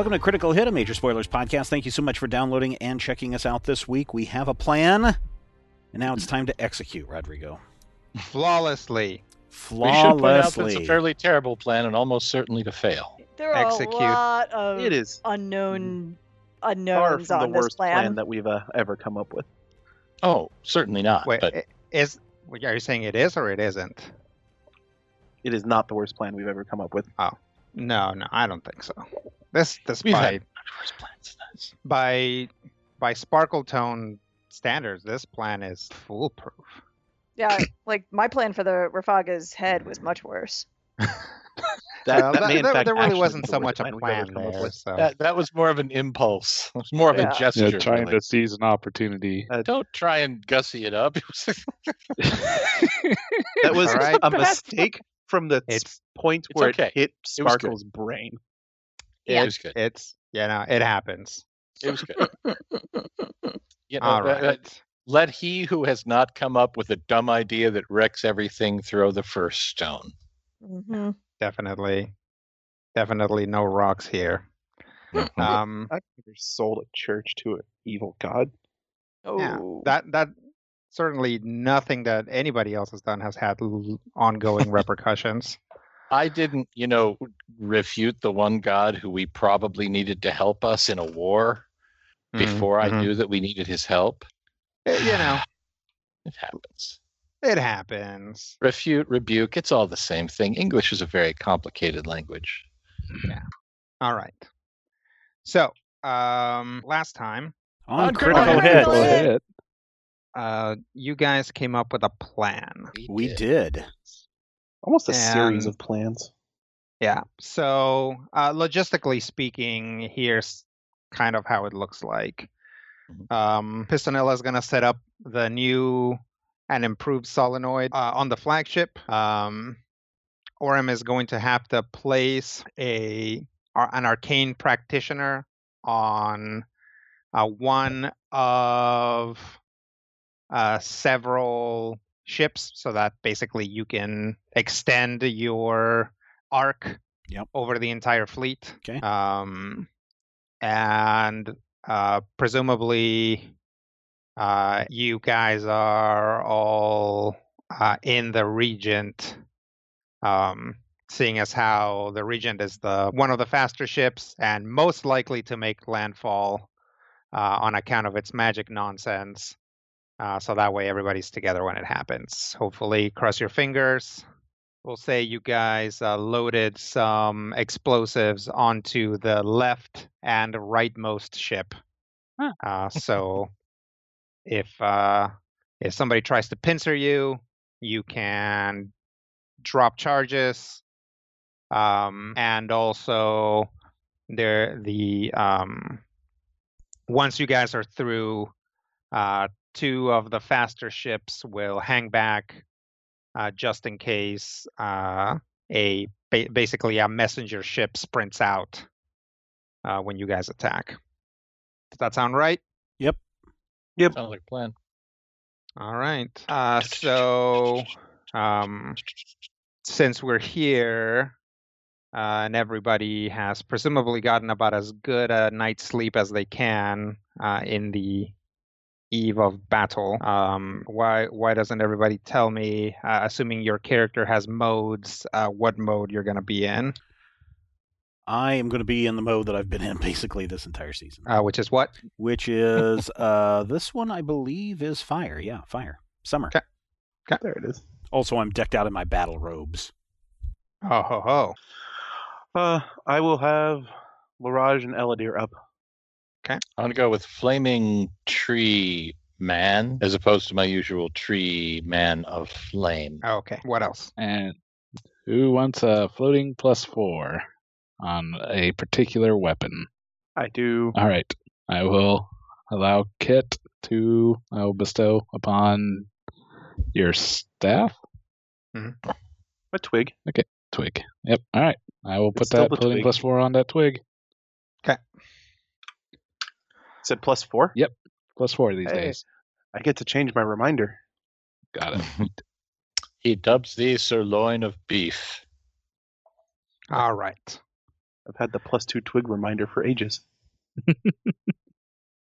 Welcome to Critical Hit, a Major Spoilers podcast. Thank you so much for downloading and checking us out this week. We have a plan, and now it's time to execute, Rodrigo. Flawlessly. We should point out Flawlessly. it's a fairly terrible plan and almost certainly to fail. There are Execute. a lot of It is unknown far unknowns from the on this worst plan. plan that we've uh, ever come up with. Oh, certainly not. Wait, but... is are you saying it is or it isn't? It is not the worst plan we've ever come up with. Oh no, no, I don't think so. This this We've by had worse plans than this. by by Sparkle Tone standards, this plan is foolproof. Yeah, like my plan for the Rafaga's head was much worse. That, Well, that that- may in there- really wasn't so much a plan we've ever plan come up there. So That, that was more of an impulse. It was more of Yeah. a gesture. Yeah, trying really. to seize an opportunity. Uh, Don't try and gussy it up. That was All right. a mistake from the it's point it's where okay. it hit It. Sparkle's brain. It was good. it's you know it happens. It was good. You know, All uh, let he who has not come up with a dumb idea that wrecks everything throw the first stone. hmm Definitely, definitely no rocks here. Mhm. Um, I've never sold a church to an evil god. Oh, Yeah, that that certainly nothing that anybody else has done has had l- ongoing repercussions. I didn't, you know, refute the one God who we probably needed to help us in a war before I Mhm. knew that we needed his help. Eh, you know, It happens. it happens. Refute, rebuke, it's all the same thing. English is a very complicated language. Yeah. All right. So, um, last time, On, On Critical, Critical Hit, Hit. Uh, you guys came up with a plan. we did. Almost a series of plans. Yeah. So, uh, logistically speaking, here's kind of how it looks like. Mhm. Um, Pistonella is going to set up the new and improved solenoid uh, on the flagship. Um, Orem is going to have to place a an arcane practitioner on uh, one of uh, several ships, so that basically you can extend your arc Yep. over the entire fleet. Okay. Um, and uh, presumably, uh, you guys are all uh, in the Regent, um, seeing as how the Regent is the one of the faster ships and most likely to make landfall uh, on account of its magic nonsense. Uh, so that way everybody's together when it happens. Hopefully, cross your fingers. We'll say you guys uh, loaded some explosives onto the left and rightmost ship. Huh. Uh, so if uh, if somebody tries to pincer you, you can drop charges. Um, and also, there the um, once you guys are through, uh, two of the faster ships will hang back uh, just in case uh, a ba- basically a messenger ship sprints out uh, when you guys attack. Does that sound right? Yep. Yep. Sounds like a plan. All right. Uh, so um, since we're here uh, and everybody has presumably gotten about as good a night's sleep as they can uh, in the eve of battle, um, why why doesn't everybody tell me, uh, assuming your character has modes, uh, what mode you're going to be in? I am going to be in the mode that I've been in basically this entire season, Uh, which is what? which is uh, this one I believe is fire. Yeah, fire. Summer. Okay. There it is. Also, I'm decked out in my battle robes. Oh ho ho. Uh, I will have Laraj and Eladir up. Okay. I'm gonna go with flaming tree man as opposed to my usual tree man of flame. Oh, okay. What else? And who wants a floating plus four on a particular weapon? I do. All right. I will allow Kit to I will bestow upon your staff mm-hmm. A twig. Okay, twig. Yep. All right. I will It's put that floating twig. plus four on that twig. Said plus four. Yep, Plus four these Hey. days. I get to change my reminder. Got it. he dubs thee sirloin of beef. All right. I've had the plus two twig reminder for ages.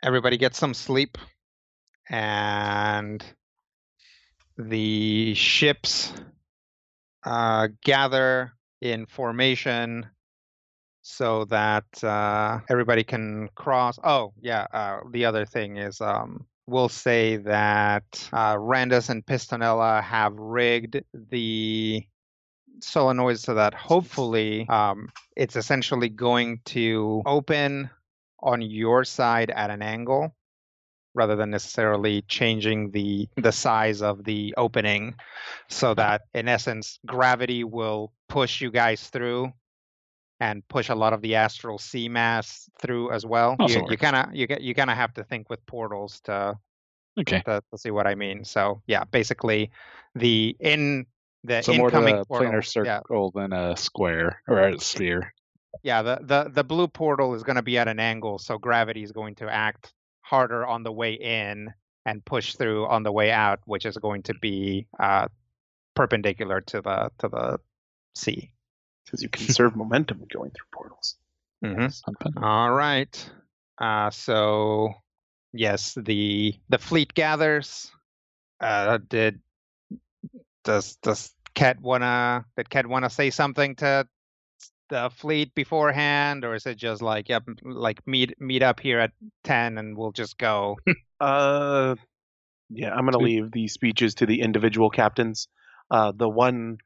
Everybody gets some sleep, and the ships uh, gather in formation so that uh, everybody can cross. Oh, yeah. Uh, the other thing is, um, we'll say that uh, Randus and Pistonella have rigged the solenoid so that hopefully um, it's essentially going to open on your side at an angle rather than necessarily changing the the size of the opening so that in essence gravity will push you guys through and push a lot of the astral sea mass through as well Also you, kind of you, get- you kind of have to think with portals to, Okay. to to see what i mean so yeah basically the in the So more incoming a portal, planar yeah, circle than a square or a sphere. yeah, the, the, the blue portal is going to be at an angle, so gravity is going to act harder on the way in and push through on the way out, which is going to be uh, perpendicular to the to the sea. Because you conserve momentum going through portals. hmm All right. Uh, so yes, the the fleet gathers. Uh, did does does Ket wanna did Ket wanna say something to the fleet beforehand, or is it just like yep, like meet meet up here at ten and we'll just go? Uh, yeah, I'm gonna leave the speeches to the individual captains. Uh, the one,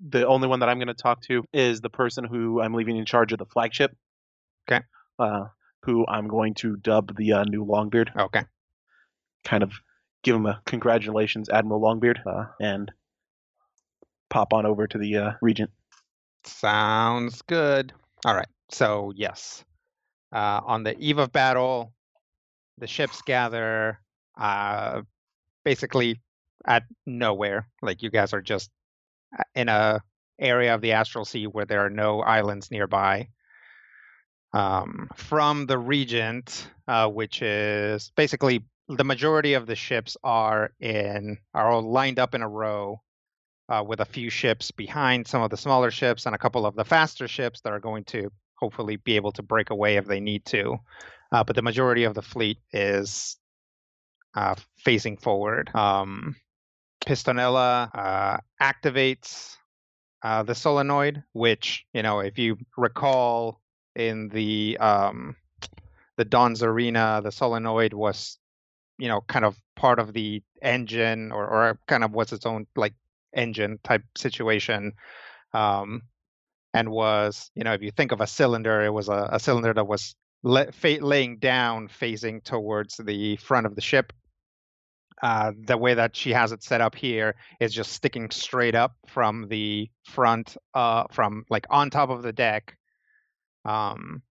the only one that I'm gonna talk to is the person who I'm leaving in charge of the flagship. Okay. Uh, who I'm going to dub the uh, new Longbeard. Okay. Kind of give him a congratulations, Admiral Longbeard, uh, and pop on over to the uh, Regent. Sounds good. All right. So yes, uh, on the eve of battle, the ships gather uh, basically at nowhere. Like you guys are just in a area of the astral sea where there are no islands nearby. Um, from the regent, uh, which is basically the majority of the ships are in are all lined up in a row uh, with a few ships behind some of the smaller ships and a couple of the faster ships that are going to hopefully be able to break away if they need to. Uh, but the majority of the fleet is uh, facing forward. Um, Pistonella uh, activates uh, the solenoid, which you know, if you recall in the um, the Dawn's Arena, the solenoid was you know kind of part of the engine or, or kind of was its own like engine type situation um, and was you know if you think of a cylinder it was a, a cylinder that was la- fa- laying down facing towards the front of the ship uh, the way that she has it set up here is just sticking straight up from the front uh, from like on top of the deck um,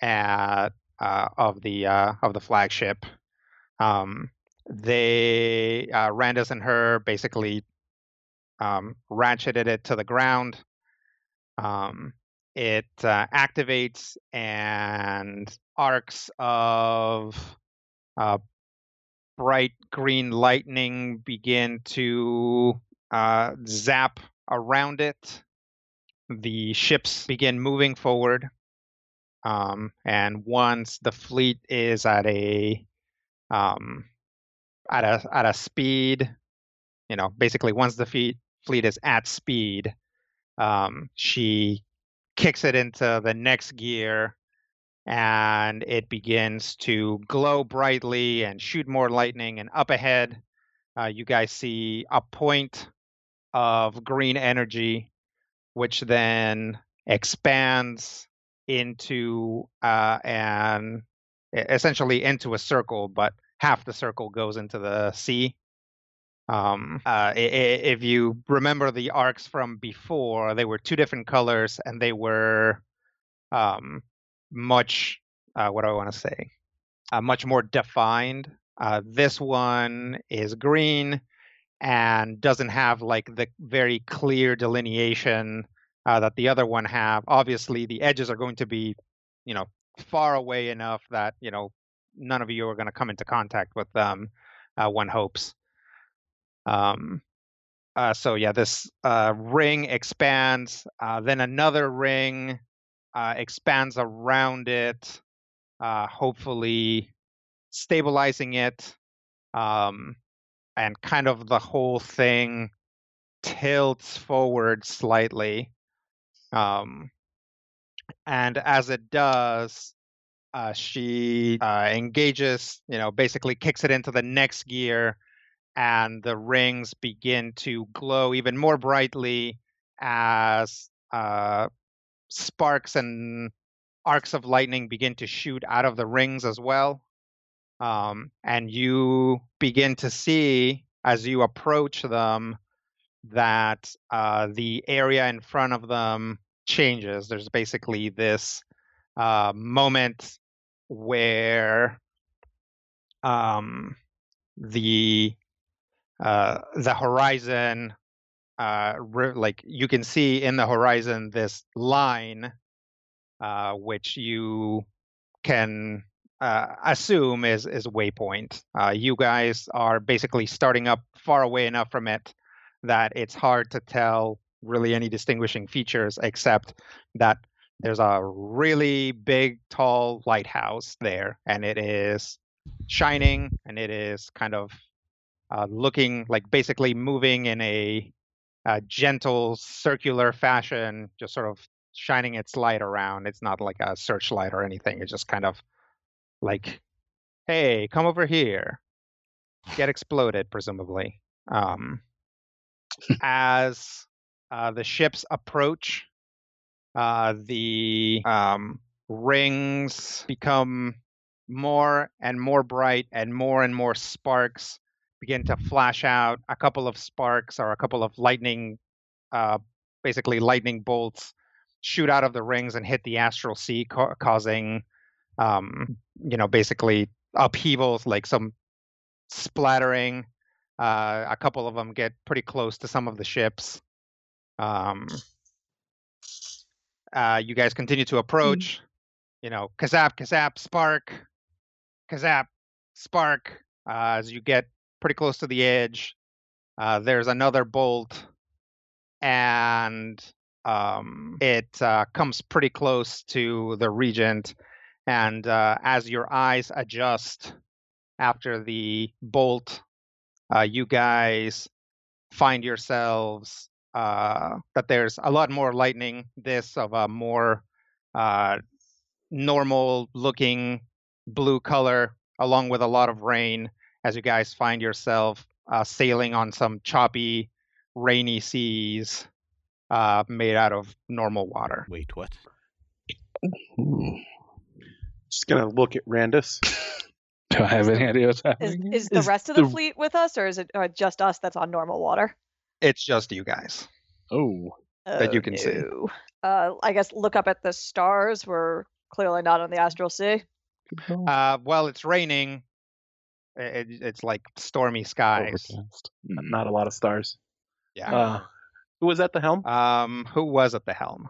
at, uh, of the uh, of the flagship um, they uh, Randus and her basically um, ratcheted it to the ground. Um, it activates and arcs of bright green lightning begin to uh, zap around it. The ships begin moving forward. Um, and once the fleet is at a um, at a at a speed, you know, basically once the fleet fleet is at speed, um, she kicks it into the next gear, and it begins to glow brightly and shoot more lightning. And up ahead, uh, you guys see a point of green energy, which then expands into uh, an essentially into a circle, but half the circle goes into the sea. Um, uh, if you remember the arcs from before, they were two different colors and they were um, much, uh, what do I want to say? Uh, much more defined. Uh, this one is green and doesn't have like the very clear delineation uh, that the other one have. Obviously, the edges are going to be, you know, far away enough that you know none of you are going to come into contact with them. Uh, one hopes. Um, uh, so yeah, this uh, ring expands. Uh, then another ring uh, expands around it, uh, hopefully stabilizing it. Um, and kind of the whole thing tilts forward slightly. Um, and as it does, uh, she uh, engages, you know, basically kicks it into the next gear, and the rings begin to glow even more brightly as uh, sparks and arcs of lightning begin to shoot out of the rings as well. Um, and you begin to see as you approach them that uh, the area in front of them changes. There's basically this uh, moment where um, the uh, the horizon, uh, re- like you can see in the horizon this line, uh, which you can uh, assume is is waypoint. Uh, you guys are basically starting up far away enough from it that it's hard to tell really any distinguishing features except that there's a really big tall lighthouse there and it is shining and it is kind of uh, looking like basically moving in a, a gentle circular fashion just sort of shining its light around. It's not like a searchlight or anything. It's just kind of like hey come over here. Get exploded presumably. Um, as uh, the ships approach uh, the um, rings become more and more bright and more and more sparks begin to flash out a couple of sparks or a couple of lightning uh, basically lightning bolts shoot out of the rings and hit the astral sea ca- causing um, you know basically upheavals like some splattering. Uh, a couple of them get pretty close to some of the ships. Um, uh, you guys continue to approach you know kazap kazap spark kazap spark uh, as you get pretty close to the edge uh, there's another bolt and um, it uh, comes pretty close to the regent and uh, as your eyes adjust after the bolt uh, you guys find yourselves uh, that there's a lot more lightning this of a more uh, normal looking blue color along with a lot of rain as you guys find yourself uh, sailing on some choppy rainy seas uh, made out of normal water Wait, what? Hmm. Just gonna look at Randus. Do I have any idea what's Is, happening? is the Is rest of the, the- fleet with us, or is it uh, just us that's on normal water? it's just you guys Oh, That you Oh, can see. Uh, I guess look up at the stars. We're clearly not on the astral sea. uh, well it's raining it, it's like stormy skies overcast. Not a lot of stars. yeah Uh, who was at the helm? um who was at the helm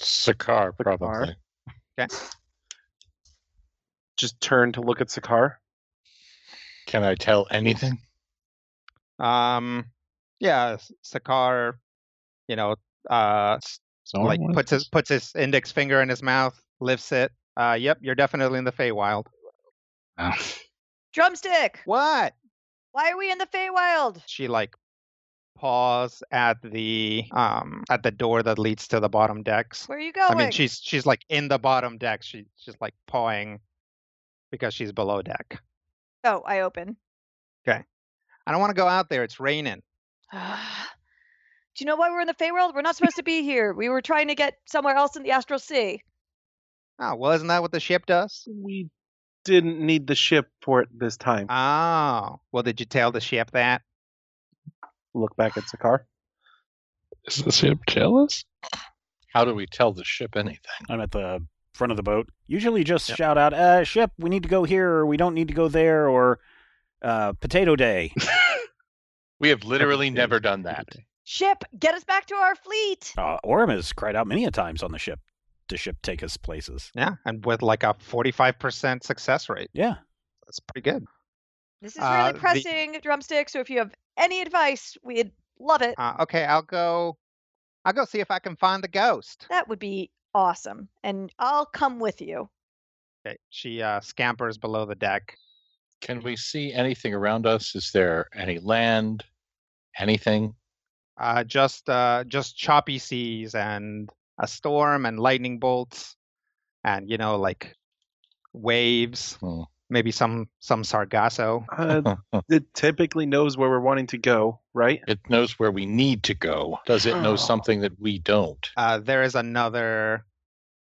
Sakar, probably. probably. Just turn to look at Sakar. Can I tell anything? Um, yeah, S- Sakar, you know, uh, s- Someone like wants puts his puts his index finger in his mouth, lifts it. Uh, yep, you're definitely in the Feywild. Oh. Drumstick! What? Why are we in the Feywild? She like paws at the um at the door that leads to the bottom decks. Where are you going? I mean, she's she's like in the bottom deck. She she's like pawing because she's below deck. Oh, I open. Okay. I don't want to go out there. It's raining. Do you know why we're in the Feywild? We're not supposed to be here. We were trying to get somewhere else in the astral sea. Oh well, isn't that what the ship does? We didn't need the ship for it this time. Oh, well, did you tell the ship that? Look back at Sakar. Is the ship jealous? How do we tell the ship anything? I'm at the front of the boat. Usually just Yep. shout out, uh, ship, we need to go here, or we don't need to go there, or uh, potato day. We have literally never done that. Ship, get us back to our fleet. Uh, Orem has cried out many a times on the ship to ship take us places. Yeah, and with like a 45% success rate. Yeah. That's pretty good. This is Uh, really the- pressing, drumstick. So if you have any advice, we'd love it. Uh, okay, I'll go. I'll go see if I can find the ghost. That would be awesome. And I'll come with you. Okay, she uh, scampers below the deck. Can we see anything around us? Is there any land? Anything? Uh, just uh, just choppy seas and a storm and lightning bolts, and you know like waves. Hmm. Maybe some some sargasso. Uh, it typically knows where we're wanting to go, right? It knows where we need to go. Does it know Oh. something that we don't? Uh, there is another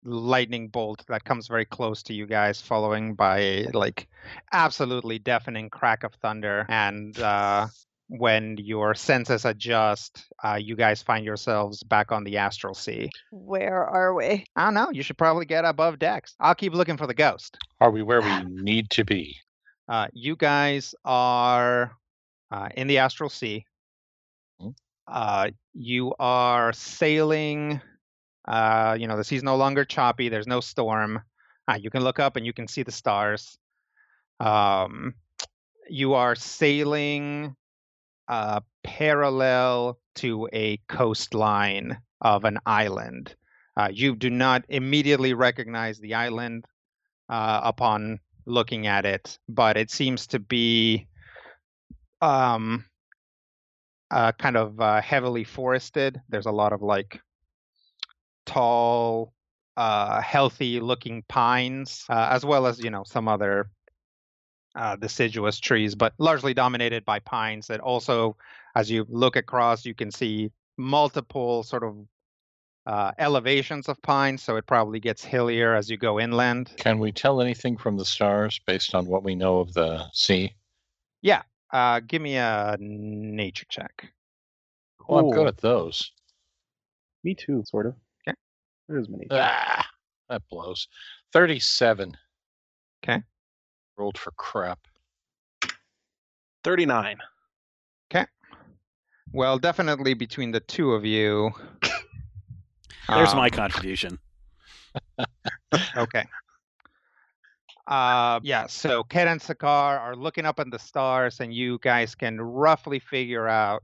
lightning bolt that comes very close to you guys, following by like absolutely deafening crack of thunder. And uh, when your senses adjust, uh, you guys find yourselves back on the astral sea. Where are we? I don't know. You should probably get above decks. I'll keep looking for the ghost. Are we where we need to be? Uh, you guys are uh, in the astral sea. Hmm. Uh, you are sailing. Uh, you know the sea's no longer choppy. There's no storm. Uh, you can look up and you can see the stars. Um, you are sailing uh, parallel to a coastline of an island. Uh, you do not immediately recognize the island uh, upon looking at it, but it seems to be um, uh, kind of uh, heavily forested. There's a lot of like tall, uh, healthy-looking pines, uh, as well as you know some other uh, deciduous trees, but largely dominated by pines. That also, as you look across, you can see multiple sort of uh, elevations of pines, so it probably gets hillier as you go inland. Can we tell anything from the stars based on what we know of the sea? Yeah. Uh, give me a nature check. Well, I'm good at those. Me too, sort of. Okay. There's many. Ah, that blows. 37. 'Kay. Rolled for crap. 39. Okay. Well, definitely between the two of you. There's my um, contribution. Okay. Uh, yeah, so Ket and Sakar are looking up at the stars, and you guys can roughly figure out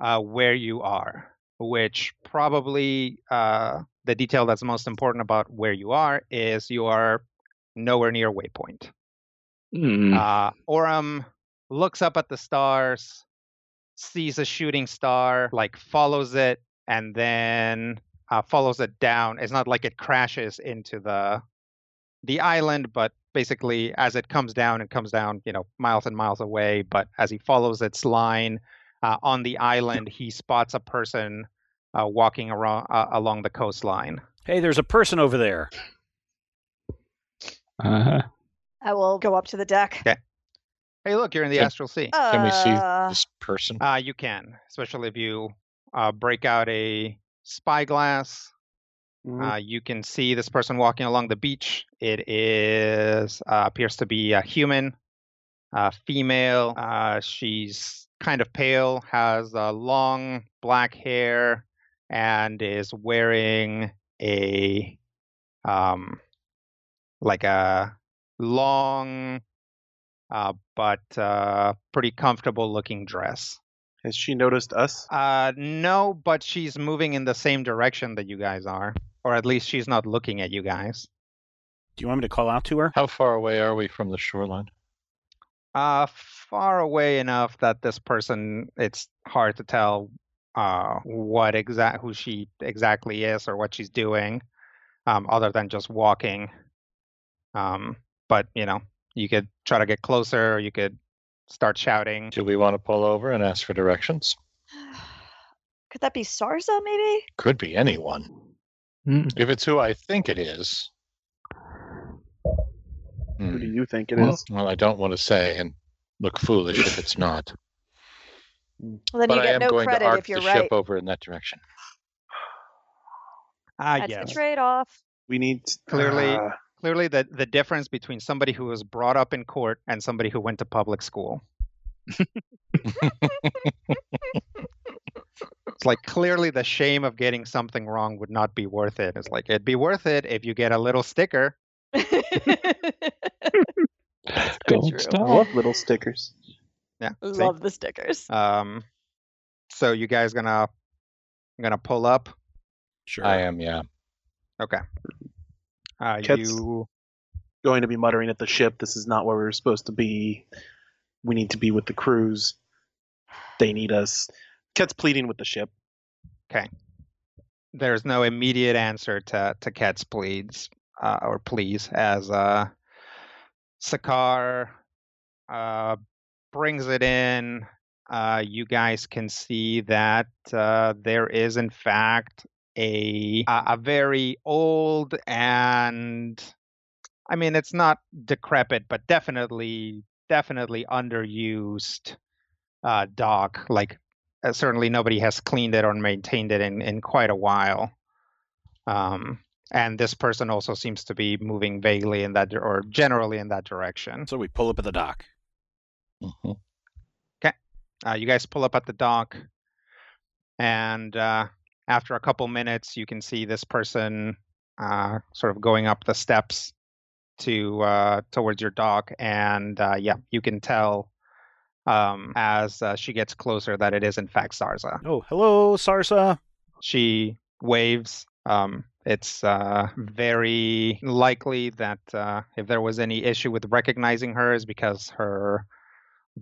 uh, where you are, which probably uh, the detail that's most important about where you are is you are nowhere near waypoint. Hmm. Uh, Oram looks up at the stars, sees a shooting star, like follows it, and then uh, follows it down. It's not like it crashes into the the island, but basically as it comes down, it comes down, you know, miles and miles away. But as he follows its line uh, on the island, he spots a person uh, walking around uh, along the coastline. Hey, there's a person over there. Uh-huh. I will go up to the deck. Hey, look, you're in the Can- astral sea. Can we see Uh, this person? Uh, you can, especially if you uh, break out a spyglass. Mhm. Uh, you can see this person walking along the beach. It is uh, appears to be a human, uh, female. Uh, she's kind of pale, has uh, long black hair, and is wearing a um, like a long uh, but uh, pretty comfortable looking dress. Has she noticed us? Uh, no, but she's moving in the same direction that you guys are, or at least she's not looking at you guys. Do you want me to call out to her? How far away are we from the shoreline? Uh, far away enough that this person, it's hard to tell uh, what exact who she exactly is or what she's doing, um, other than just walking. Um, but you know, you could try to get closer, or you could start shouting. Do we want to pull over and ask for directions? Could that be Sarza, maybe? Could be anyone. Hmm. If it's who I think it is, Who do Hmm. you think it Well- is? Well, I don't want to say and look foolish if it's not. Well, then but you I get am no going to credit arc if you're the right. ship over in that direction. Ah, That's yes. the trade-off. We need Clearly- uh, Clearly, the the difference between somebody who was brought up in court and somebody who went to public school. It's like clearly the shame of getting something wrong would not be worth it. It's like it'd be worth it if you get a little sticker. Gold true. I love little stickers. Yeah. see? Love the stickers. Um, so you guys gonna gonna pull up? Sure. I am, yeah. Okay. Uh, Ket's- you Going to be muttering at the ship. This is not where we were supposed to be. We need to be with the crews. They need us. Ket's pleading with the ship. Okay. There's no immediate answer to to Ket's pleads uh, or pleas as uh, Sakar uh, brings it in. Uh, you guys can see that uh, there is in fact a a a very old and I mean it's not decrepit but definitely definitely underused uh, dock like uh, certainly nobody has cleaned it or maintained it in, in quite a while. Um, and this person also seems to be moving vaguely in that, or generally in that direction. So we pull up at the dock. Mhm. Uh, you guys pull up at the dock, and uh, after a couple minutes, you can see this person uh, sort of going up the steps to uh, towards your dock, and uh, yeah, you can tell um, as uh, she gets closer that it is in fact Sarza. Oh, hello, Sarza. she waves. Um, it's uh, very likely that uh, if there was any issue with recognizing her, is because her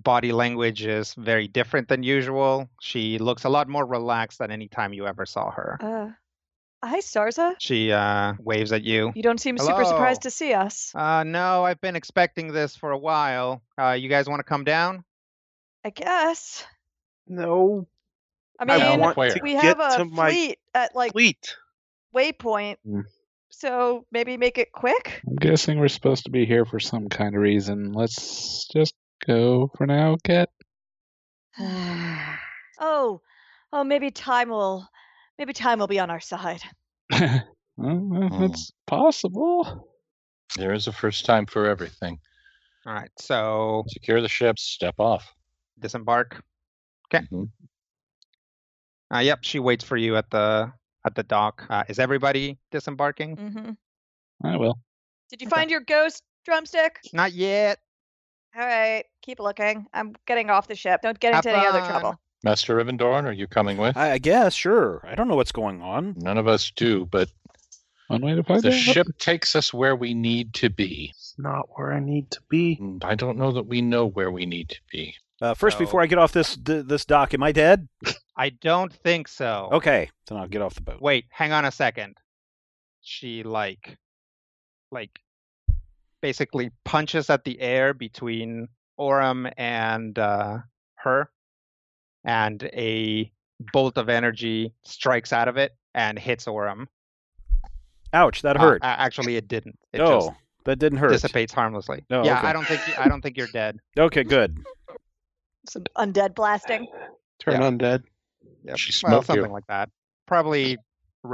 body language is very different than usual. She looks a lot more relaxed than any time you ever saw her. Uh, hi, Starza. She uh, waves at you. You don't seem super surprised to see us. Uh, no, I've been expecting this for a while. Uh, you guys want to come down? I guess. No, I I mean, want where? to we get have a to my fleet at like fleet. waypoint, Mm. so maybe make it quick. I'm guessing we're supposed to be here for some kind of reason. Let's just go for now, Cat. oh, oh, maybe time will, maybe time will be on our side. well, well, Hmm. it's possible. There is a first time for everything. All right, so Secure the ship, step off. disembark. Okay. Mhm. Uh, yep, she waits for you at the at the dock. Uh, is everybody disembarking? hmm I will. Did you Okay. find your ghost drumstick? Not yet. All right, keep looking. I'm getting off the ship. Don't get Have into any other fun. trouble. Master Rivendorn, are you coming with? I, I guess, sure. I don't know what's going on. None of us do, but One way to find the out. ship takes us where we need to be. It's not where I need to be. And I don't know that we know where we need to be. Uh, first, So- before I get off this d- this dock, am I dead? I don't think so. Okay, then I'll get off the boat. Wait, hang on a second. She like like basically punches at the air between Oram and uh, her, and a bolt of energy strikes out of it and hits Oram. Ouch, that Uh, hurt. a- actually, it didn't. It oh, just that didn't hurt. dissipates harmlessly. Oh, yeah, okay. I don't think you, I don't think you're dead. Okay, good. Some undead blasting. Turn Yeah. undead. Yeah, She Well, smoked you. something like that. Probably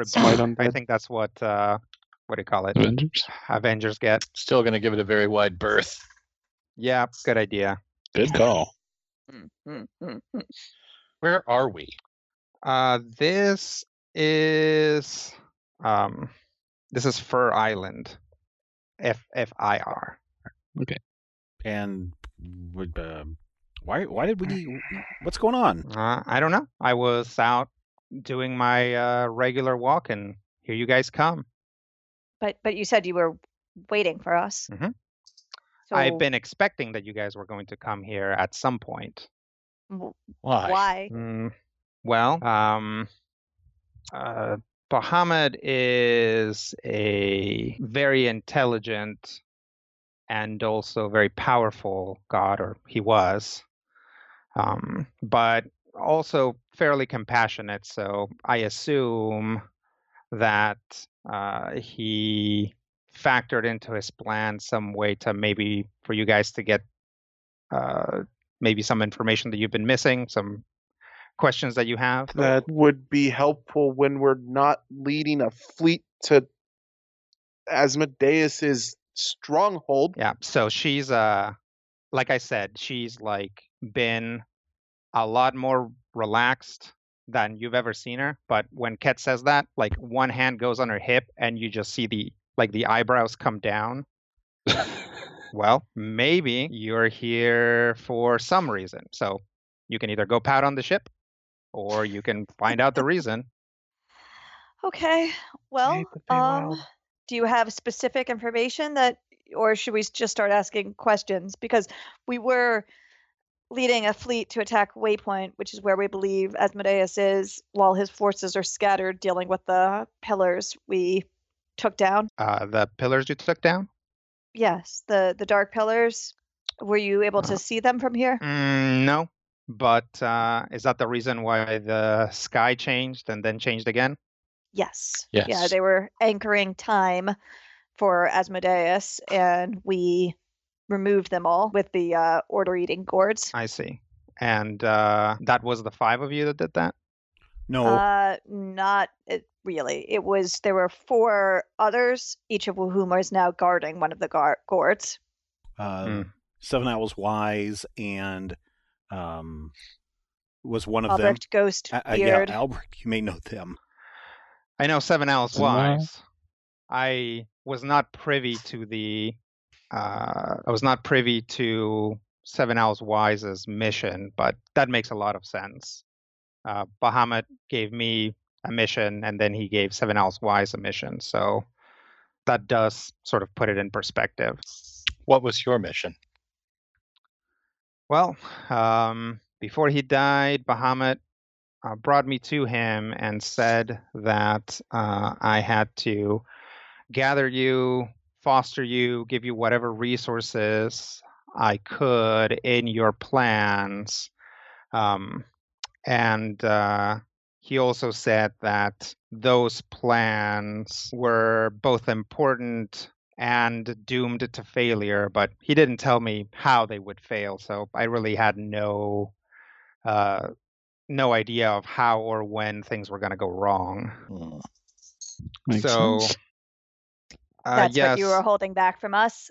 Smite. I think that's what uh, what do you call it? Avengers. Avengers get. Still going to give it a very wide berth. Yeah, good idea. Good call. Where are we? Uh, this is um, this is Fir Island, F F I R. Okay. And would, uh, why why did we? What's going on? Uh, I don't know. I was out doing my uh, regular walk, and here you guys come. But but you said you were waiting for us. Mhm. So I've been expecting that you guys were going to come here at some point. Why? why? Mm, well, um, uh, Bahamut is a very intelligent and also very powerful god, or he was, um, but also fairly compassionate. So I assume that uh, he factored into his plan some way to maybe for you guys to get uh, maybe some information that you've been missing, some questions that you have? That would be helpful when we're not leading a fleet to Asmodeus's stronghold. Yeah. So she's uh like I said, she's like been a lot more relaxed than you've ever seen her. But when Ket says that, like one hand goes on her hip and you just see the like the eyebrows come down. well, maybe you're here for some reason. So you can either go pout on the ship or you can find out the reason. Okay. Well, um, Feywild. do you have specific information that, or should we just start asking questions? Because we were leading a fleet to attack Waypoint, which is where we believe Asmodeus is, while his forces are scattered dealing with the pillars we took down. Uh, the pillars you took down? Yes, the the dark pillars. Were you able Uh, to see them from here? Mm, no. But uh, is that the reason why the sky changed and then changed again? Yes. yes. Yeah, Yes. they were anchoring time for Asmodeus, and we removed them all with the uh, order eating gourds. I see. And uh, that was the five of you that did that? No, Uh, not really. It was there were four others, each of whom is now guarding one of the gar- gourds. uh, Hmm. Seven Owls Wise and um, was one of them. Albrecht Ghost Uh, uh, yeah, Beard. Albrecht, you may know them. I know Seven Owls Seven Owls? Wise. I was not privy to the. Uh, I was not privy to Seven Owls Wise's mission, but that makes a lot of sense. Uh, Bahamut gave me a mission, and then he gave Seven Owls Wise a mission, so that does sort of put it in perspective. What was your mission? Well, um, before he died, Bahamut uh, brought me to him and said that uh, I had to gather you, foster you, give you whatever resources I could in your plans. Um, and uh, he also said that those plans were both important and doomed to failure, but he didn't tell me how they would fail. So I really had no uh, no idea of how or when things were going to go wrong. Makes so sense. Uh, That's yes, what you were holding back from us.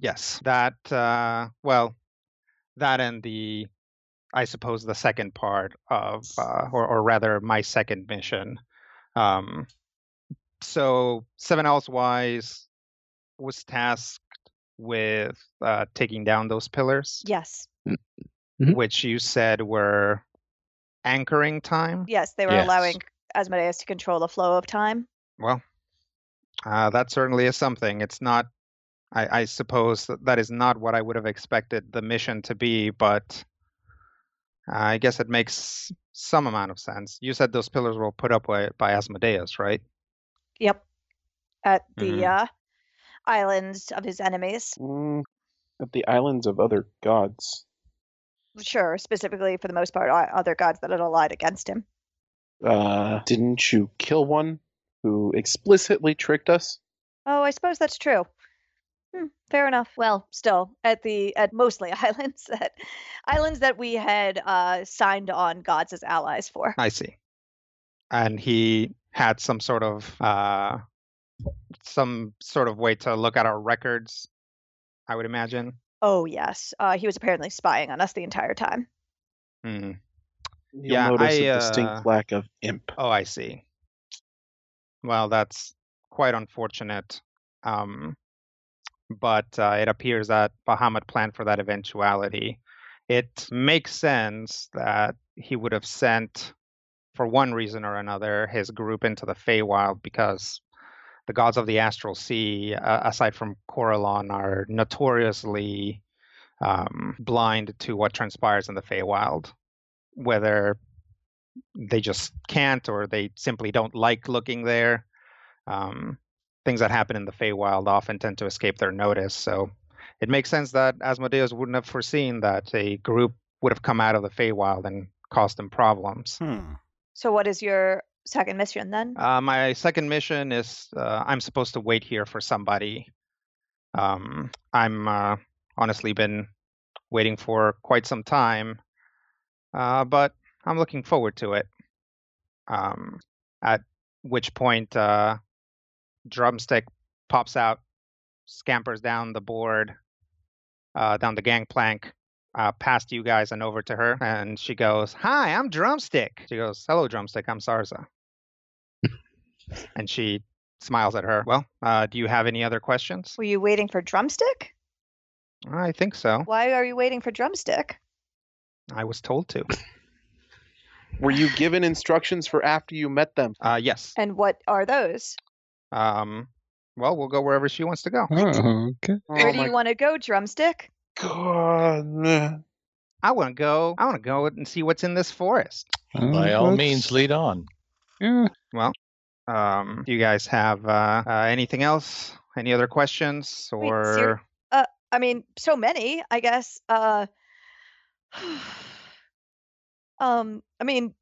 yes, that uh, well, that and the I suppose the second part of, uh, or, or rather, my second mission. Um, so Seven Owls Wise was tasked with uh, taking down those pillars, Yes. Mhm. which you said were anchoring time. Yes, they were Yes. allowing Asmodeus to control the flow of time. Well, uh, that certainly is something. It's not. I, I suppose that, that is not what I would have expected the mission to be, but I guess it makes some amount of sense. You said those pillars were put up by, by Asmodeus, right? Yep. At the Mhm. uh, islands of his enemies. Mm, at the islands of other gods. Sure, specifically for the most part, other gods that had allied against him. Uh, didn't you kill one who explicitly tricked us? Oh, I suppose that's true. Hmm, fair enough. Well, still, at the at mostly islands that islands that we had uh, signed on gods as allies for. I see. And he had some sort of uh, some sort of way to look at our records. I would imagine. Oh yes, uh, he was apparently spying on us the entire time. Hmm. You'll Yeah, notice I, a uh, distinct lack of imp. Oh, I see. Well, that's quite unfortunate. Um, but uh, it appears that Bahamut planned for that eventuality. It makes sense that he would have sent, for one reason or another, his group into the Feywild because the gods of the Astral Sea, uh, aside from Corellon, are notoriously um, blind to what transpires in the Feywild, whether they just can't or they simply don't like looking there. Um, things that happen in the Feywild often tend to escape their notice. So it makes sense that Asmodeus wouldn't have foreseen that a group would have come out of the Feywild and caused them problems. Hmm. So, what is your second mission then? Uh, my second mission is uh, I'm supposed to wait here for somebody. Um, I'm uh, honestly been waiting for quite some time, uh, but I'm looking forward to it. Um, at which point, uh, drumstick pops out, scampers down the board, uh, down the gangplank, uh, past you guys and over to her, and she goes, "Hi, I'm Drumstick." She goes, "Hello, Drumstick. I'm Sarza." and she smiles at her. Well, uh, do you have any other questions? Were you waiting for drumstick? I think so. Why are you waiting for drumstick? I was told to. Were you given instructions for after you met them? Uh, yes. And what are those? Um, well, we'll go wherever she wants to go. Oh, okay. Where Oh do my you want to go, drumstick? God. I want to go. I want to go and see what's in this forest. Uh, By all let's- means, lead on. Yeah. Um, do you guys have uh, uh, anything else? Any other questions Wait, or? ser- I mean, so many, I guess. Uh, um, I mean,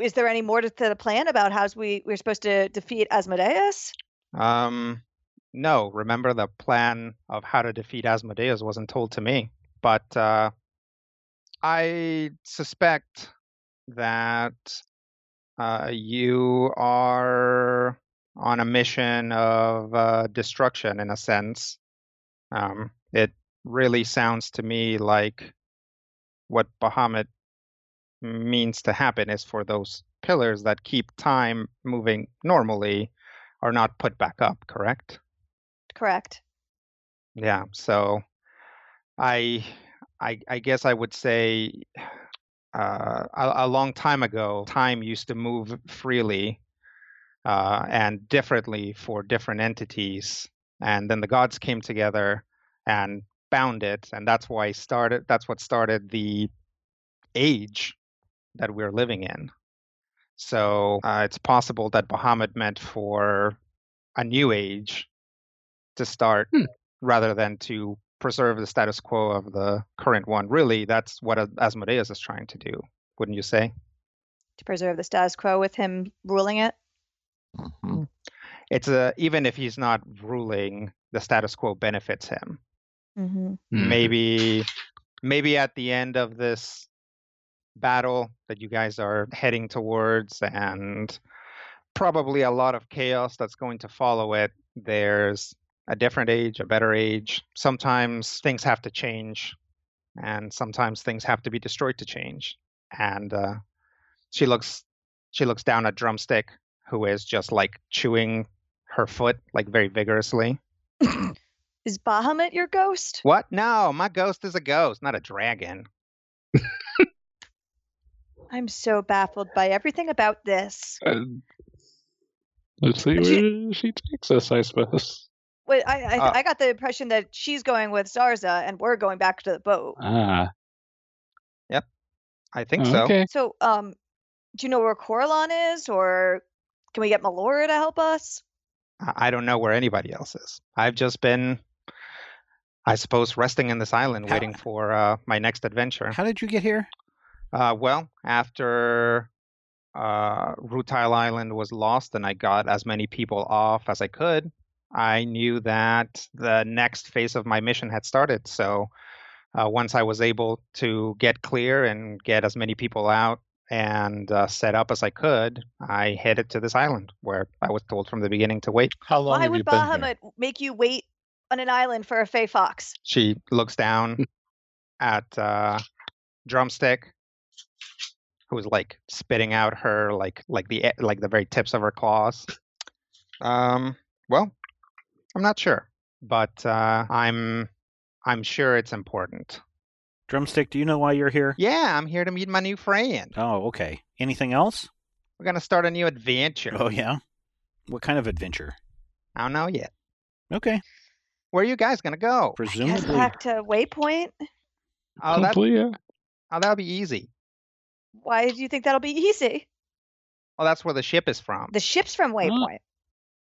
is there any more to the plan about how we we're supposed to defeat Asmodeus? Um, no. Remember the plan of how to defeat Asmodeus wasn't told to me, but uh, I suspect that uh, you are on a mission of uh, destruction in a sense. Um, it really sounds to me like what Bahamut means to happen is for those pillars that keep time moving normally are not put back up, correct? Correct. Yeah. So I I I guess I would say uh, a, a long time ago, time used to move freely uh, and differently for different entities, and then the gods came together and bound it, and that's why started. That's what started the age that we're living in. So uh, it's possible that Bahamut meant for a new age to start Hmm. rather than to preserve the status quo of the current one. Really, that's what Asmodeus is trying to do, wouldn't you say? To preserve the status quo with him ruling it. Mhm. It's a even if he's not ruling, the status quo benefits him. Mm-hmm. Hmm. Maybe maybe at the end of this battle that you guys are heading towards and probably a lot of chaos that's going to follow it, there's a different age, a better age. Sometimes things have to change and sometimes things have to be destroyed to change. And uh, she looks she looks down at Drumstick, who is just like chewing her foot like very vigorously. Is Bahamut your ghost? What? No, my ghost is a ghost, not a dragon. I'm so baffled by everything about this. Uh, let's see But where she takes us, I suppose. Wait, I I, Uh, I got the impression that she's going with Zarza and we're going back to the boat. Ah, Yep. I think so. okay. So, um, do you know where Coralon is, or can we get Melora to help us? I I don't know where anybody else is. I've just been, I suppose, resting in this island, How- waiting for uh, my next adventure. How did you get here? Uh, well, after uh, Rutile Island was lost and I got as many people off as I could, I knew that the next phase of my mission had started. So uh, once I was able to get clear and get as many people out and uh, set up as I could, I headed to this island where I was told from the beginning to wait. How long Why have you would been here? Bahamut make you wait on an island for a Fey Fox? She looks down at uh, Drumstick, who's like spitting out her like like the e- like the very tips of her claws. Um, well, I'm not sure, but uh, I'm I'm sure it's important. Drumstick, do you know why you're here? Yeah, I'm here to meet my new friend. Oh, okay. Anything else? We're gonna start a new adventure. Oh, yeah. What kind of adventure? I don't know yet. Okay. Where are you guys gonna go? Yes, Presumably. back to Waypoint. Oh, that Hopefully, yeah. oh, that'll be easy. Why do you think that'll be easy? Well, that's where the ship is from. The ship's from Waypoint.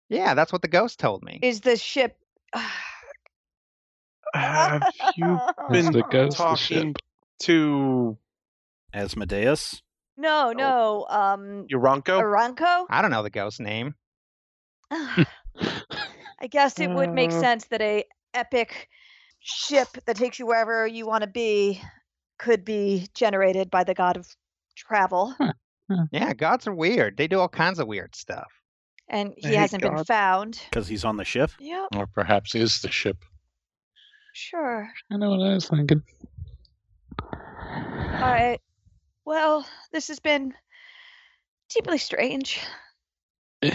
Yeah, that's what the ghost told me. Is the ship? Have you Is been the ghost the talking ship? to Asmodeus? No, no. Um, Uranko? Aranco. I don't know the ghost name. I guess it would make Uh. sense that a epic ship that takes you wherever you want to be could be generated by the god of travel, Yeah, gods are weird. They do all kinds of weird stuff. and he hate hasn't been found. Because he's on the ship. Yep, Or perhaps is the ship. sure. I know what I was thinking. All right. Well, this has been deeply strange.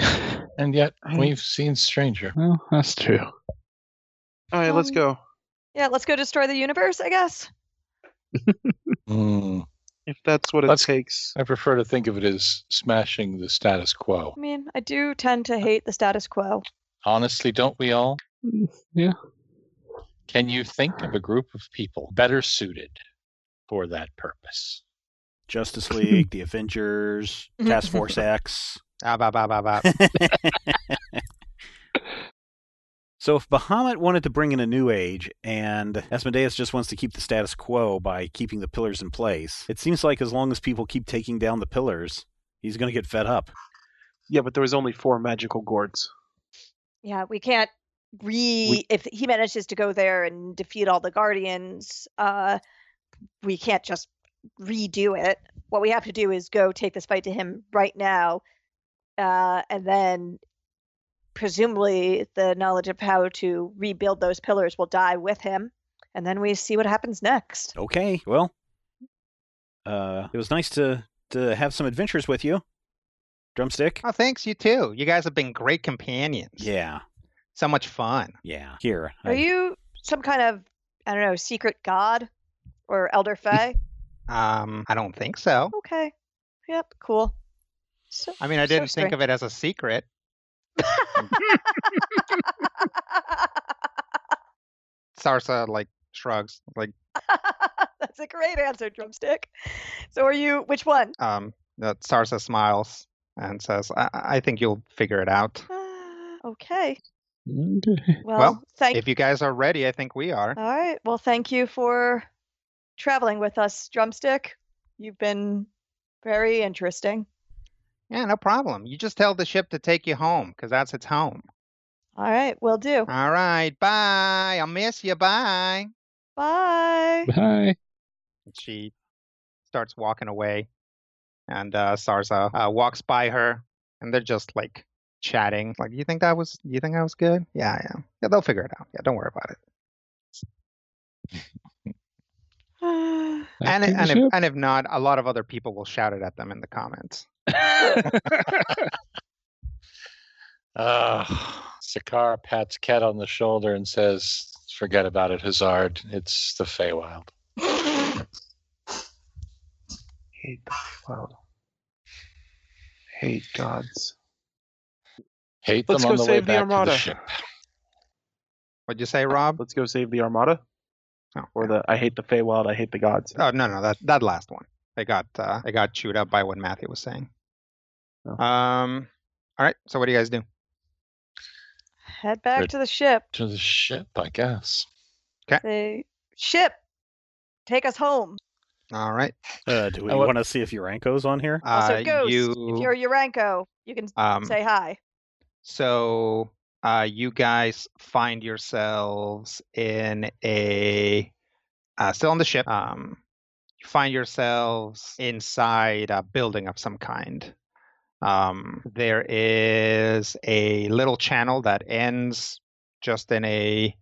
And yet we've seen Stranger. well, that's true. All right, let's Um, go. Yeah, let's go destroy the universe, I guess. Hmm. If that's what it let's- takes. I prefer to think of it as smashing the status quo. I mean, I do tend to hate the status quo. Honestly, don't we all? Mm, Yeah. Can you think of a group of people better suited for that purpose? Justice League, the Avengers, Task Force X. Ah, ba, ba, ba, ba. So if Bahamut wanted to bring in a new age and Asmodeus just wants to keep the status quo by keeping the pillars in place, it seems like as long as people keep taking down the pillars, he's going to get fed up. Yeah, but there was only four magical gourds. Yeah, we can't re We- if he manages to go there and defeat all the guardians, uh we can't just redo it. What we have to do is go take this fight to him right now. Uh and then presumably the knowledge of how to rebuild those pillars will die with him and then we see what happens next. Okay, well, uh, it was nice to to have some adventures with you, Drumstick. oh, thanks. You too. You guys have been great companions. Yeah, So much fun. yeah. Here, Are I- you some kind of I don't know, secret god or elder fae? Um, I don't think so. okay. Yep, cool. So, I mean, I didn't think of it as a secret. Sarsa like shrugs, like That's a great answer, drumstick. So are you which one? um, that Sarsa smiles and says, I-, "I think you'll figure it out. Uh, okay. Okay. Well, Well, thank If you guys are ready, I think we are." All right. Well, thank you for traveling with us, drumstick. You've been very interesting. Yeah, no problem. You just tell the ship to take you home because that's its home. All right, we'll do. All right, bye. I'll miss you. Bye. Bye. Bye. And she starts walking away, and uh, Sarsa uh, walks by her, and they're just like chatting. Like, you think that was? You think that was good? Yeah, yeah, yeah. They'll figure it out. Yeah, don't worry about it. And and if, and if not, a lot of other people will shout it at them in the comments. Uh, Sakar pats Ket on the shoulder and says, Forget about it, Hazard. It's the Feywild. Hate the Feywild. Hate gods. Hate Let's them go on the way save the back to the Armada. ship. What'd you say, Rob? Let's go save the Armada. Oh, Or the I hate the Feywild, I hate the gods. Oh no, no, that that last one. They got uh, they got chewed up by what Matthew was saying. Oh. Um. All right. So what do you guys do? Head back Good. to the ship. To the ship, I guess. The ship. Take us home. All right. uh, do we Uh, what- want to see if Uranko's on here? Also, uh, Ghost. you If you're Uranko, you can um. say hi. So uh, you guys find yourselves in a uh, still on the ship. Um, you find yourselves inside a building of some kind. Um, there is a little channel that ends just in a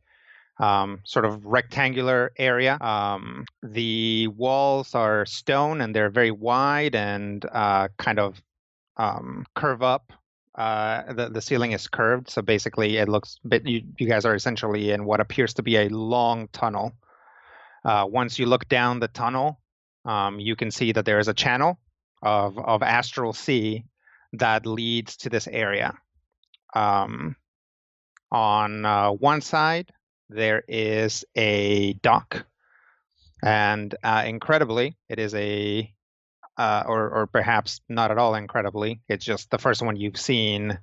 um, sort of rectangular area. Um, the walls are stone and they're very wide and uh, kind of um, curve up uh, the the ceiling is curved, so basically it looks. But you you guys are essentially in what appears to be a long tunnel. Uh, once you look down the tunnel, um, you can see that there is a channel of of astral sea that leads to this area. Um, on uh, one side, there is a dock, and uh, incredibly, it is a uh, or or perhaps not at all incredibly. It's just the first one you've seen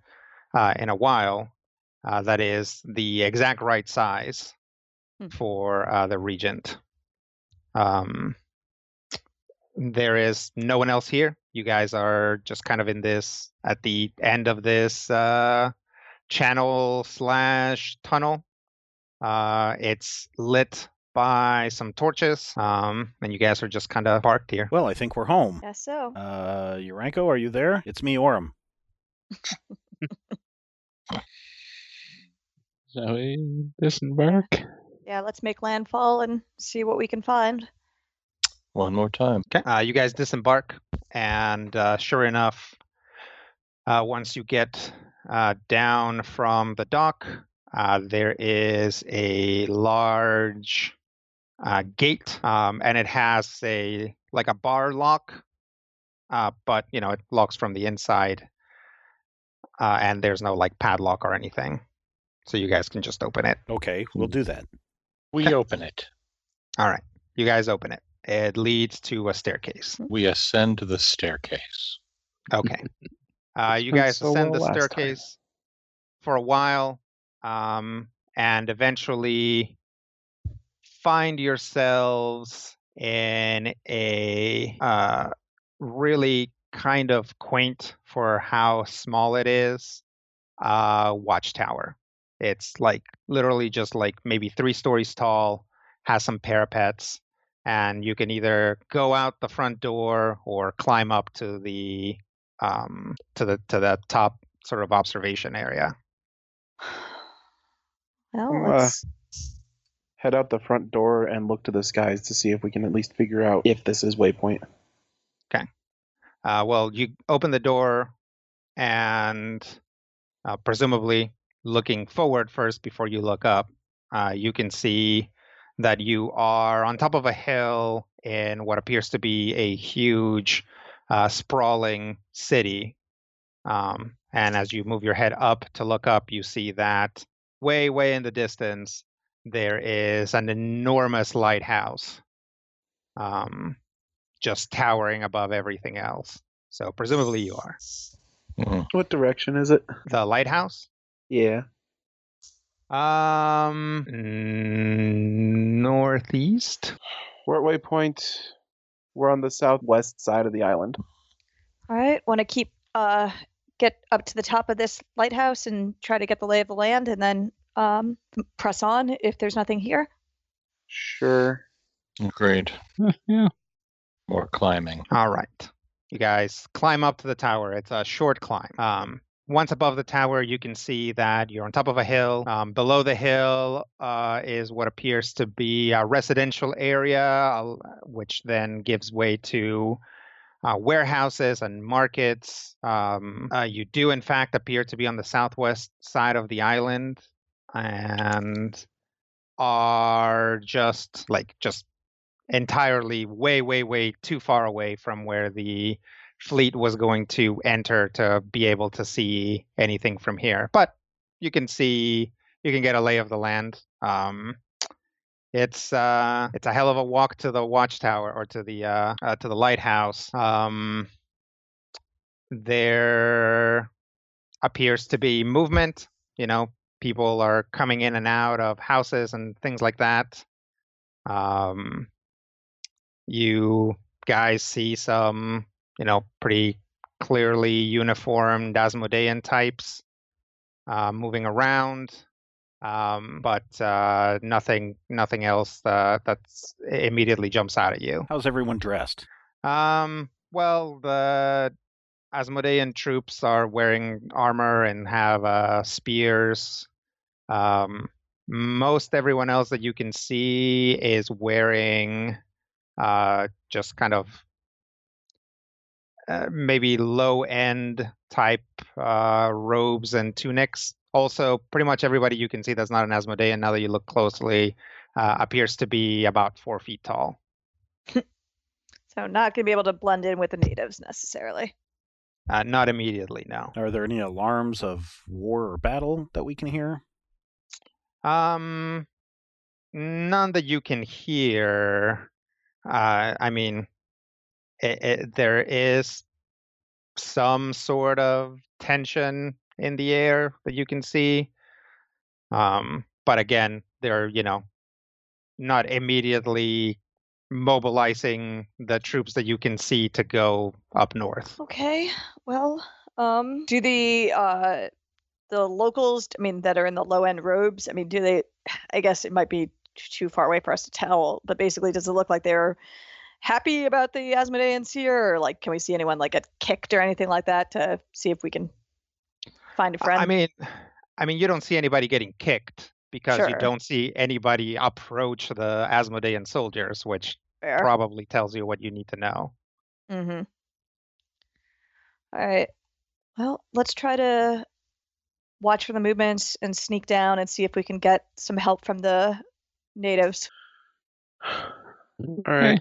uh, in a while. Uh, that is the exact right size Hmm. for uh, the regent. Um, there is no one else here. You guys are just kind of in this at the end of this uh, channel slash tunnel. Uh, it's lit by some torches, um, and you guys are just kind of parked here. Well, I think we're home. Yes, so. Uh, Uranko, are you there? It's me, Orem. Shall we disembark? Yeah, let's make landfall and see what we can find. One more time. Okay. Uh, you guys disembark, and uh, sure enough, uh, once you get uh, down from the dock, uh, there is a large uh, gate, um, and it has a like a bar lock, uh, but you know it locks from the inside, uh, and there's no like padlock or anything, so you guys can just open it. Okay, we'll do that. We open it. All right, you guys open it. It leads to a staircase. We ascend the staircase. Okay. Uh, you guys so ascend well the last time. staircase for a while, um, and eventually find yourselves in a uh, really kind of quaint for how small it is uh, watchtower. It's like literally just like maybe three stories tall, has some parapets, and you can either go out the front door or climb up to the um, to the to the top sort of observation area. Well, Uh, let's Head out the front door and look to the skies to see if we can at least figure out if this is Waypoint. Okay. Uh, well, you open the door, and uh, presumably looking forward first before you look up, uh, you can see that you are on top of a hill in what appears to be a huge, uh, sprawling city. Um, and as you move your head up to look up, you see that way, way in the distance, there is an enormous lighthouse. Um, just towering above everything else. So presumably you are. Mhm. What direction is it? The lighthouse? Yeah. Um northeast. We're at Waypoint. We're on the southwest side of the island. all right. Want to keep uh get up to the top of this lighthouse and try to get the lay of the land, and then um press on if there's nothing here. Sure. Agreed. Eh, yeah. More climbing. All right. You guys climb up to the tower. It's a short climb. Um once above the tower, you can see that you're on top of a hill. Um, below the hill uh, is what appears to be a residential area, uh, which then gives way to uh, warehouses and markets. Um, uh, you do, in fact, appear to be on the southwest side of the island and are just like just entirely way, way, way too far away from where the fleet was going to enter to be able to see anything from here. But you can see, you can get a lay of the land. Um, it's uh, it's a hell of a walk to the watchtower or to the uh, uh, to the lighthouse. Um, there appears to be movement. You know, people are coming in and out of houses and things like that. Um, you guys see some, you know, pretty clearly uniformed Asmodean types uh, moving around, um, but uh, nothing, nothing else uh, that's immediately jumps out at you. How's everyone dressed? Um, well, the Asmodean troops are wearing armor and have uh, spears. Um, most everyone else that you can see is wearing uh, just kind of uh, maybe low end type uh, robes and tunics. Also, pretty much everybody you can see that's not an Asmodean, now that you look closely, uh, appears to be about four feet tall. So not going to be able to blend in with the natives necessarily. Uh, not immediately, no. Are there any alarms of war or battle that we can hear? Um, none that you can hear. Uh, I mean, it, it, there is some sort of tension in the air that you can see. Um, but again, they're you know not immediately mobilizing the troops that you can see to go up north. Okay. Well, um, do the uh the locals, I mean, that are in the low end robes, I mean, do they? I guess it might be too far away for us to tell, but basically, does it look like they're happy about the Asmodeans here, or like, can we see anyone like get kicked or anything like that to see if we can find a friend? I mean, I mean, you don't see anybody getting kicked because you don't see anybody approach the Asmodean soldiers, which Fair. probably tells you what you need to know. Mm-hmm. All right. Well, let's try to watch for the movements and sneak down and see if we can get some help from the natives. All right.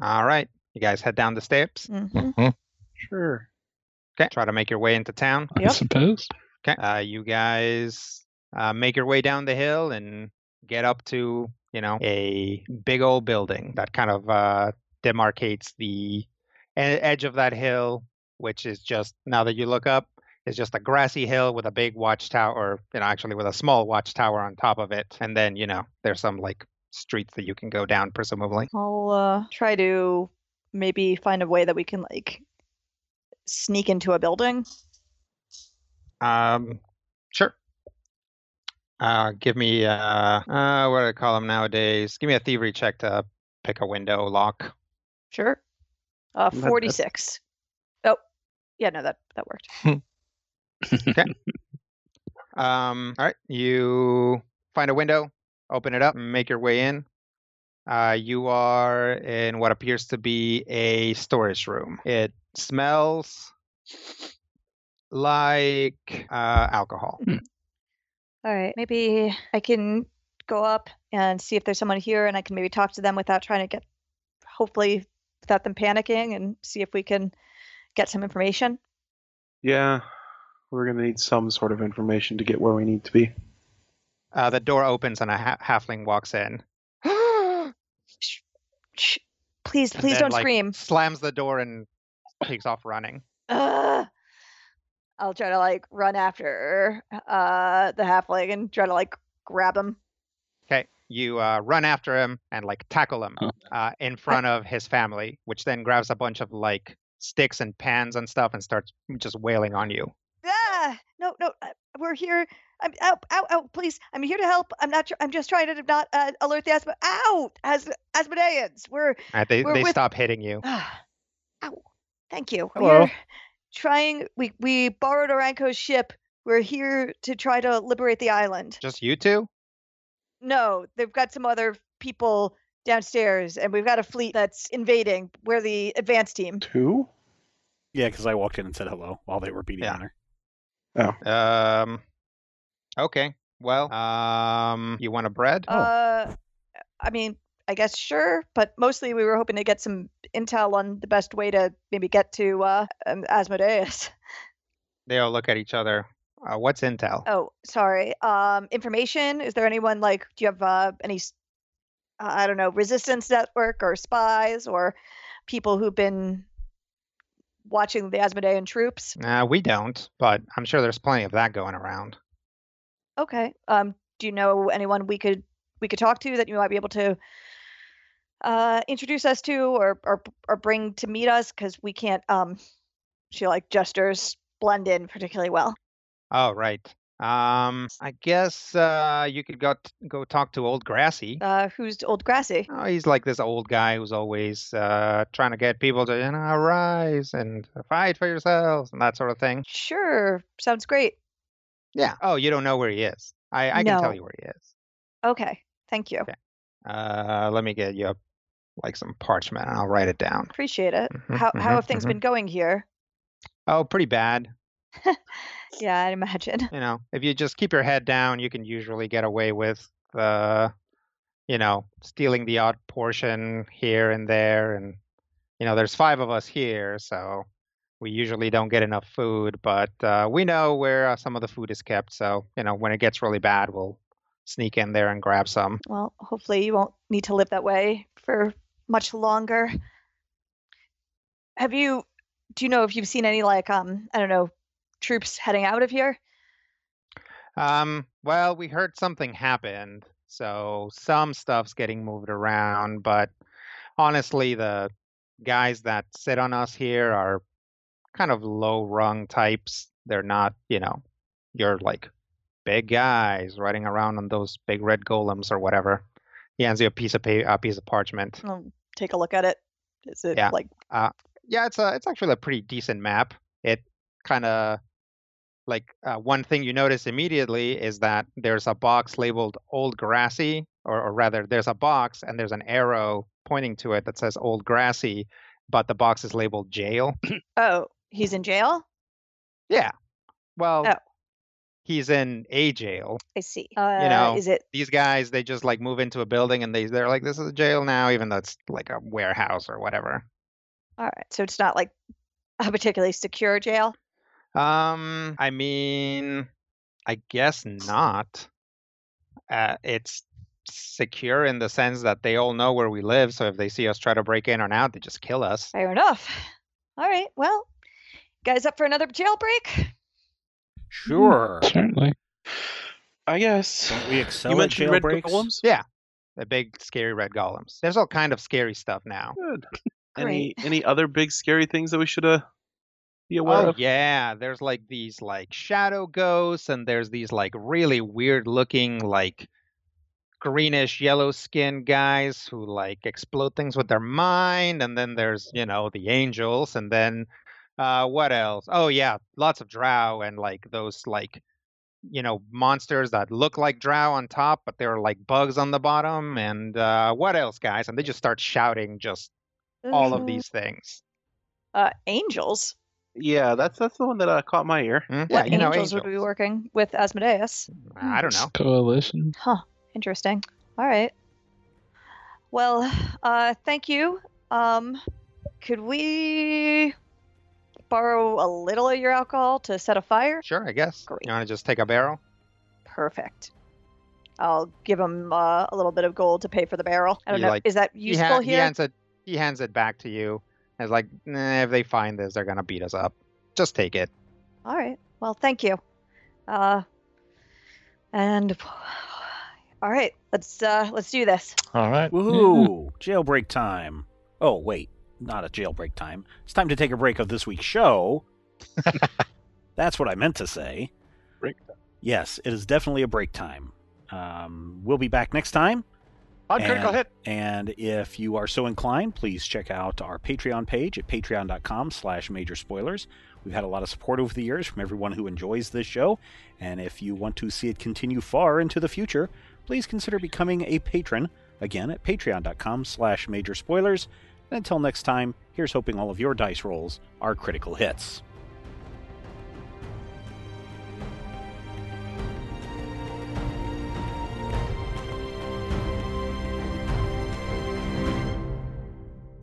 All right, you guys head down the steps. hmm Sure. Okay, try to make your way into town. I Yep. suppose. Okay, uh, you guys uh, make your way down the hill and get up to you know a big old building that kind of uh, demarcates the e- edge of that hill, which is just now that you look up is just a grassy hill with a big watchtower, or you know actually with a small watchtower on top of it, and then you know there's some like streets that you can go down presumably. I'll uh, try to maybe find a way that we can like sneak into a building. Um, sure. Uh, give me uh, uh, what do I call them nowadays? Give me a thievery check to pick a window lock. Sure. Uh, That- that- 46. Oh, yeah, no, that that worked. Okay. Um, all right, you find a window, open it up, and make your way in. Uh, you are in what appears to be a storage room. It smells like uh, alcohol. All right, maybe I can go up and see if there's someone here, and I can maybe talk to them without trying to get, hopefully, without them panicking, and see if we can get some information. Yeah. We're gonna need some sort of information to get where we need to be. Uh, the door opens and a ha- halfling walks in. Shh, shh, please, please then, don't like, scream. Slams the door and takes off running. Ugh. I'll try to like run after uh the halfling and try to like grab him. Okay, you uh, run after him and like tackle him uh, in front of his family, which then grabs a bunch of like sticks and pans and stuff and starts just wailing on you. Ah, no, no, uh, we're here. I'm out, out, out, please. I'm here to help. I'm not. Tr- I'm just trying to not uh, alert the Asmo. Out, As Asmodeans. We're. All right, they We're they with- stop hitting you. Ow. Thank you. Hello. We're trying. We we borrowed Aranko's ship. We're here to try to liberate the island. Just you two? No, they've got some other people downstairs, and we've got a fleet that's invading. We're the advance team. Two? Yeah, because I walked in and said hello while they were beating Yeah. on her. Um. Okay. Well, um, you want a bread? Oh. Uh, I mean, I guess sure, but mostly we were hoping to get some intel on the best way to maybe get to uh, um, Asmodeus. They all look at each other. Uh, what's intel? Oh, sorry. Um, information. Is there anyone like? Do you have uh, any? Uh, I don't know, resistance network or spies or people who've been watching the Asmodean troops? Uh, we don't, but I'm sure there's plenty of that going around. Okay. Um, do you know anyone we could we could talk to that you might be able to uh introduce us to or or or bring to meet us because we can't um she like gestures blend in particularly well. Oh, right. Um, I guess uh, you could go t- go talk to old Grassy. Uh, who's old grassy? Oh, he's like this old guy who's always uh, trying to get people to you know rise and fight for yourselves and that sort of thing. Sure, sounds great. Yeah. Oh, you don't know where he is. I, I can tell you where he is. Okay, thank you. Okay. Uh, let me get you up, like some parchment and I'll write it down. Appreciate it. Mhm, how how mhm, have things mhm. been going here? Oh, pretty bad. Yeah, I'd imagine. You know, if you just keep your head down, you can usually get away with, uh, you know, stealing the odd portion here and there. And, you know, there's five of us here, so we usually don't get enough food, but uh, we know where uh, some of the food is kept. So, you know, when it gets really bad, we'll sneak in there and grab some. Well, hopefully you won't need to live that way for much longer. Have you do you know if you've seen any like um I don't know troops heading out of here? Um, well, we heard something happened, so some stuff's getting moved around, but honestly, the guys that sit on us here are kind of low rung types. They're not, you know, you're like big guys riding around on those big red golems or whatever. He hands you a piece of pa- a piece of parchment. I'll take a look at it. Is it Yeah. like Yeah, it's a it's actually a pretty decent map. Kind of like uh, one thing you notice immediately is that there's a box labeled Old Grassy, or, or rather, there's a box and there's an arrow pointing to it that says Old Grassy, but the box is labeled Jail. oh, he's in jail? yeah. Well, Oh. he's in a jail. I see. Uh, know, is it These guys, they just like move into a building and they they're like, this is a jail now, even though it's like a warehouse or whatever. all right? So it's not like a particularly secure jail. Um, I mean, I guess not. Uh, it's secure in the sense that they all know where we live, so if they see us try to break in or out, they just kill us. Fair enough. All right. Well, guys, up for another jailbreak? Sure. Certainly. I guess. Don't we excel you at mentioned red jailbreaks? golems. The big scary red golems. There's all kind of scary stuff now. Good. Any any other big scary things that we should uh, be aware Oh of? yeah, there's like these like shadow ghosts, and there's these like really weird looking like greenish yellow skinned guys who like explode things with their mind, and then there's you know the angels, and then uh what else? Oh yeah, lots of drow and like those like you know monsters that look like drow on top, but they're like bugs on the bottom, and uh what else, guys? And they just start shouting just all of Mm, these things. uh, angels. Yeah, that's that's the one that uh, caught my ear. Hmm? Yeah, what you know angels, would be working with Asmodeus? I don't know. Coalition. Huh. Interesting. All right. Well, uh, thank you. Um, could we borrow a little of your alcohol to set a fire? Sure, I guess. Great. You want to just take a barrel? Perfect. I'll give him uh, a little bit of gold to pay for the barrel. I don't You know. like- Is that He useful ha- He hands it. He hands it back to you. And it's like, nah, if they find this, they're gonna beat us up. Just take it. All right. Well, thank you. Uh, and all right, let's uh, let's do this. All right. Woohoo! Jailbreak time. Oh, wait. Not a jailbreak time. It's time to take a break of this week's show. That's what I meant to say. Break Yes, it is definitely a break time. Um, we'll be back next time. On critical hit. And if you are so inclined, please check out our Patreon page at patreon.com slash major spoilers. We've had a lot of support over the years from everyone who enjoys this show. And if you want to see it continue far into the future, please consider becoming a patron again at patreon.com slash major spoilers. And until next time, here's hoping all of your dice rolls are critical hits.